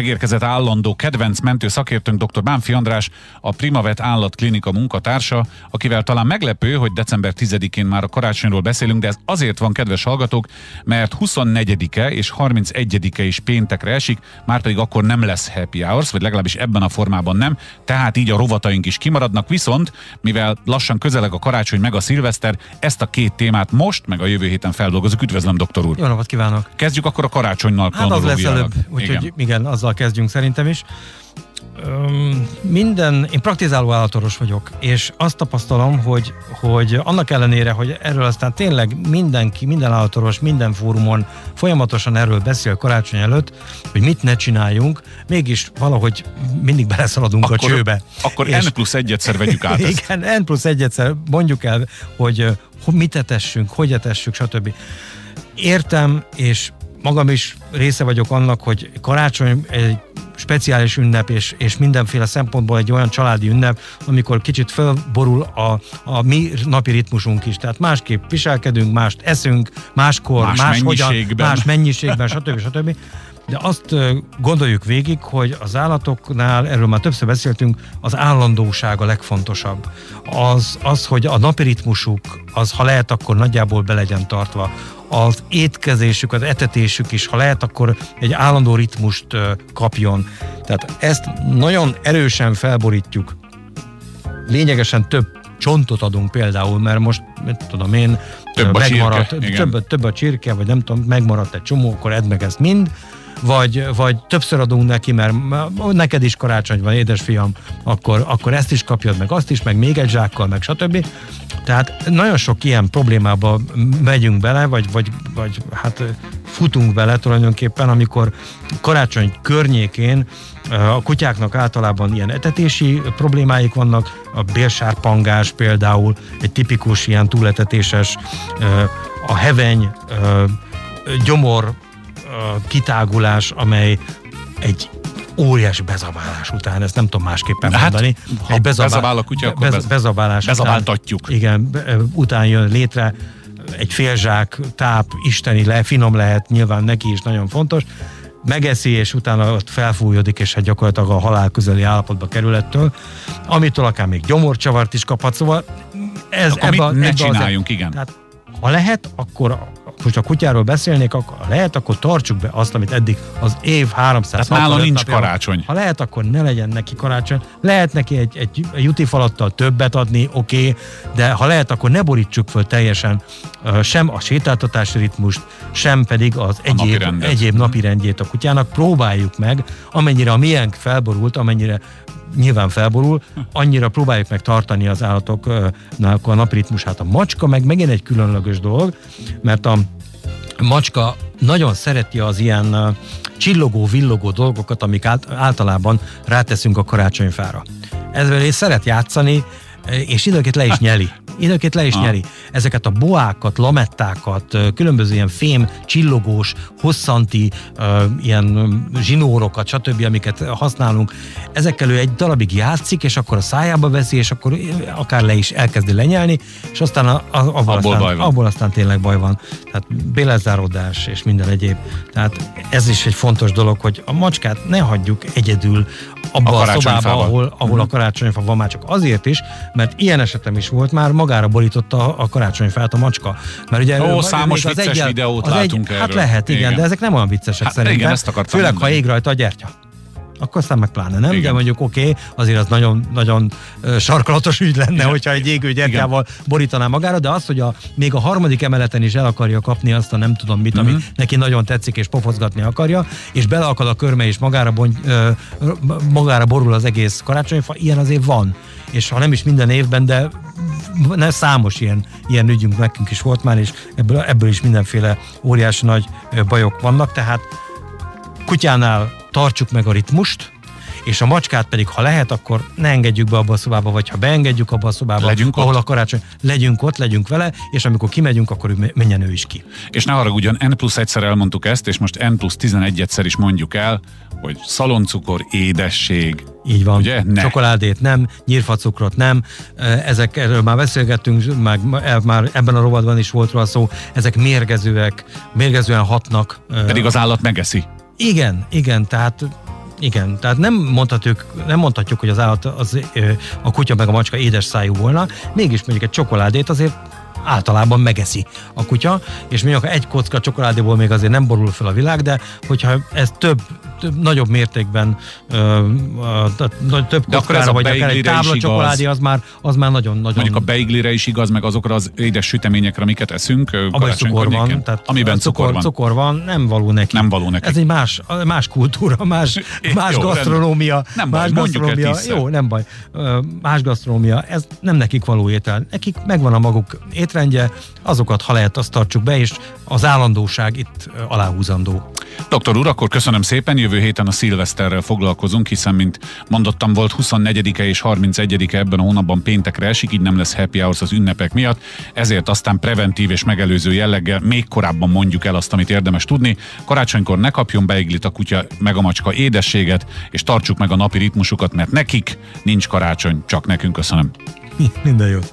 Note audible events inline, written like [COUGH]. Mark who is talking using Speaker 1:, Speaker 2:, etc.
Speaker 1: Megérkezett állandó kedvenc mentő szakértőnk dr. Bánfi András, a Primavet állatklinika munkatársa, akivel talán meglepő, hogy december 10-én már a karácsonyról beszélünk, de ez azért van, kedves hallgatók, mert 24-e és 31-e is péntekre esik, már pedig akkor nem lesz happy hours, vagy legalábbis ebben a formában nem, tehát így a rovataink is kimaradnak, viszont mivel lassan közeleg a karácsony meg a szilveszter, ezt a két témát most, meg a jövő héten feldolgozunk. Üdvözlöm, doktor úr!
Speaker 2: Jó napot kívánok!
Speaker 1: Kezdjük akkor a karácsonynal
Speaker 2: Hát az lesz előbb, úgyhogy igen. igen, azzal kezdjünk szerintem is. Öm, minden, én praktizáló állatorvos vagyok, és azt tapasztalom, hogy, hogy annak ellenére, hogy erről aztán tényleg mindenki, minden állatorvos, minden fórumon folyamatosan erről beszél karácsony előtt, hogy mit ne csináljunk, mégis valahogy mindig beleszaladunk akkor, a csőbe.
Speaker 1: Akkor és, N plusz egyszer vegyük át [LAUGHS]
Speaker 2: ezt. Igen, N plusz egyszer mondjuk el, hogy, hogy mit etessünk, hogy etessük, stb. Értem, és magam is része vagyok annak, hogy karácsony egy speciális ünnep, és, és mindenféle szempontból egy olyan családi ünnep, amikor kicsit felborul a, a mi napi ritmusunk is. Tehát másképp viselkedünk, mást eszünk, máskor, más, más mennyiségben. Más mennyiségben, stb. stb. De azt gondoljuk végig, hogy az állatoknál, erről már többször beszéltünk, az állandóság a legfontosabb. Az, az hogy a napi ritmusuk, az ha lehet, akkor nagyjából be legyen tartva az étkezésük, az etetésük is, ha lehet, akkor egy állandó ritmust kapjon. Tehát ezt nagyon erősen felborítjuk. Lényegesen több csontot adunk például, mert most, mit tudom én,
Speaker 1: több megmaradt, a csirke,
Speaker 2: több, több a csirke, vagy nem tudom, megmaradt egy csomó, akkor edd meg ezt mind, vagy, vagy többször adunk neki, mert neked is karácsony van, édesfiam, akkor, akkor ezt is kapjad, meg azt is, meg még egy zsákkal, meg stb. Tehát nagyon sok ilyen problémába megyünk bele, vagy, vagy, vagy hát futunk bele tulajdonképpen, amikor karácsony környékén a kutyáknak általában ilyen etetési problémáik vannak, a bélsárpangás például egy tipikus ilyen túletetéses, a heveny, gyomor kitágulás, amely egy óriási bezabálás után, ezt nem tudom másképpen hát, mondani.
Speaker 1: Ha egy bezabál, bezabál a kutya, akkor bez,
Speaker 2: bezabálás
Speaker 1: bezabáltatjuk.
Speaker 2: Után, igen, után jön létre egy félzsák, táp, isteni le, finom lehet, nyilván neki is nagyon fontos, megeszi, és utána ott felfújódik, és hát gyakorlatilag a halál közeli állapotba kerül ettől, amitől akár még gyomorcsavart is kaphat, szóval
Speaker 1: ez Akkor ebbe, ne ebbe csináljunk, azért, igen. Tehát,
Speaker 2: ha lehet, akkor most a kutyáról beszélnék, akkor ha lehet, akkor tartsuk be azt, amit eddig az év 300
Speaker 1: Tehát nála nincs napja, karácsony.
Speaker 2: Ha lehet, akkor ne legyen neki karácsony. Lehet neki egy, egy, egy jutifalattal többet adni, oké, okay, de ha lehet, akkor ne borítsuk föl teljesen sem a sétáltatási ritmust, sem pedig az egyéb, napi egyéb napi rendjét a kutyának. Próbáljuk meg, amennyire a miénk felborult, amennyire nyilván felborul, annyira próbáljuk meg tartani az állatoknak a napritmusát. A macska meg megint egy különleges dolog, mert a macska nagyon szereti az ilyen csillogó, villogó dolgokat, amik általában ráteszünk a karácsonyfára. Ezzel is szeret játszani, és időnként le is nyeli. Időnként le is ha. nyeri. Ezeket a boákat, lamettákat, különböző ilyen fém, csillogós, hosszanti, ilyen zsinórokat, stb., amiket használunk, ezekkel ő egy darabig játszik, és akkor a szájába veszi, és akkor akár le is elkezdi lenyelni, és aztán a, a, abból, abból, aztán, abból aztán tényleg baj van. Tehát bélezárodás és minden egyéb. Tehát ez is egy fontos dolog, hogy a macskát ne hagyjuk egyedül abba a, a szobába, ahol, ahol uh-huh. a mhm. karácsonyfa van már csak azért is, mert ilyen esetem is volt, már magára borította a karácsonyfát a macska. Mert ugye
Speaker 1: Ó, számos vicces egyel, videót látunk egy,
Speaker 2: hát erről. Hát lehet, igen, igen, de ezek nem olyan viccesek hát szerintem. Igen, ezt Főleg, mondani. ha ég rajta a gyertya akkor aztán meg pláne nem, Igen. de mondjuk oké, okay, azért az nagyon, nagyon sarkalatos ügy lenne, Igen. hogyha egy égő gyertyával Igen. borítaná magára, de az, hogy a, még a harmadik emeleten is el akarja kapni azt a nem tudom mit, uh-huh. ami mhm. neki nagyon tetszik és pofozgatni akarja, és beleakad a körme és magára, bony, magára borul az egész karácsonyfa, ilyen azért van. És ha nem is minden évben, de ne, számos ilyen, ilyen ügyünk nekünk is volt már, és ebből, ebből is mindenféle óriási nagy bajok vannak, tehát kutyánál tartsuk meg a ritmust, és a macskát pedig, ha lehet, akkor ne engedjük be abba a szobába, vagy ha beengedjük abba a szobába,
Speaker 1: legyünk
Speaker 2: ahol
Speaker 1: ott.
Speaker 2: a karácsony, legyünk ott, legyünk vele, és amikor kimegyünk, akkor menjen ő is ki.
Speaker 1: És ne haragudjon, N plusz egyszer elmondtuk ezt, és most N plusz 11 egyszer is mondjuk el, hogy szaloncukor, édesség,
Speaker 2: így van. Ugye? Ne. Csokoládét nem, nyírfacukrot nem. Ezek, erről már beszélgettünk, meg már ebben a rovadban is volt róla szó, ezek mérgezőek, mérgezően hatnak.
Speaker 1: Pedig az állat megeszi.
Speaker 2: Igen, igen, tehát Igen, tehát nem mondhatjuk, nem mondhatjuk hogy az állat, az, a kutya meg a macska édes szájú volna, mégis mondjuk egy csokoládét azért általában megeszi a kutya, és mondjuk egy kocka csokoládéból még azért nem borul fel a világ, de hogyha ez több több, nagyobb mértékben ö, ö, több kockára, vagy akár egy tábla csokoládé, az már, az már nagyon, nagyon...
Speaker 1: Mondjuk a beiglire is igaz, meg azokra az édes süteményekre, amiket eszünk.
Speaker 2: Abban cukor van. Tehát amiben cukor, cukor van. Cukor van, nem való neki.
Speaker 1: Nem való neki.
Speaker 2: Ez egy más, más kultúra, más, [LAUGHS] más jó, gasztronómia.
Speaker 1: Nem baj, más
Speaker 2: gasztronómia. Jó, nem baj. Más gasztronómia. Ez nem nekik való étel. Nekik megvan a maguk étrendje, azokat, ha lehet, azt tartsuk be, és az állandóság itt aláhúzandó.
Speaker 1: Doktor úr, akkor köszönöm szépen, jövő héten a szilveszterrel foglalkozunk, hiszen, mint mondottam, volt 24-e és 31-e ebben a hónapban péntekre esik, így nem lesz happy hours az ünnepek miatt, ezért aztán preventív és megelőző jelleggel még korábban mondjuk el azt, amit érdemes tudni. Karácsonykor ne kapjon beiglit a kutya meg a macska édességet, és tartsuk meg a napi ritmusukat, mert nekik nincs karácsony, csak nekünk köszönöm.
Speaker 2: Minden jót.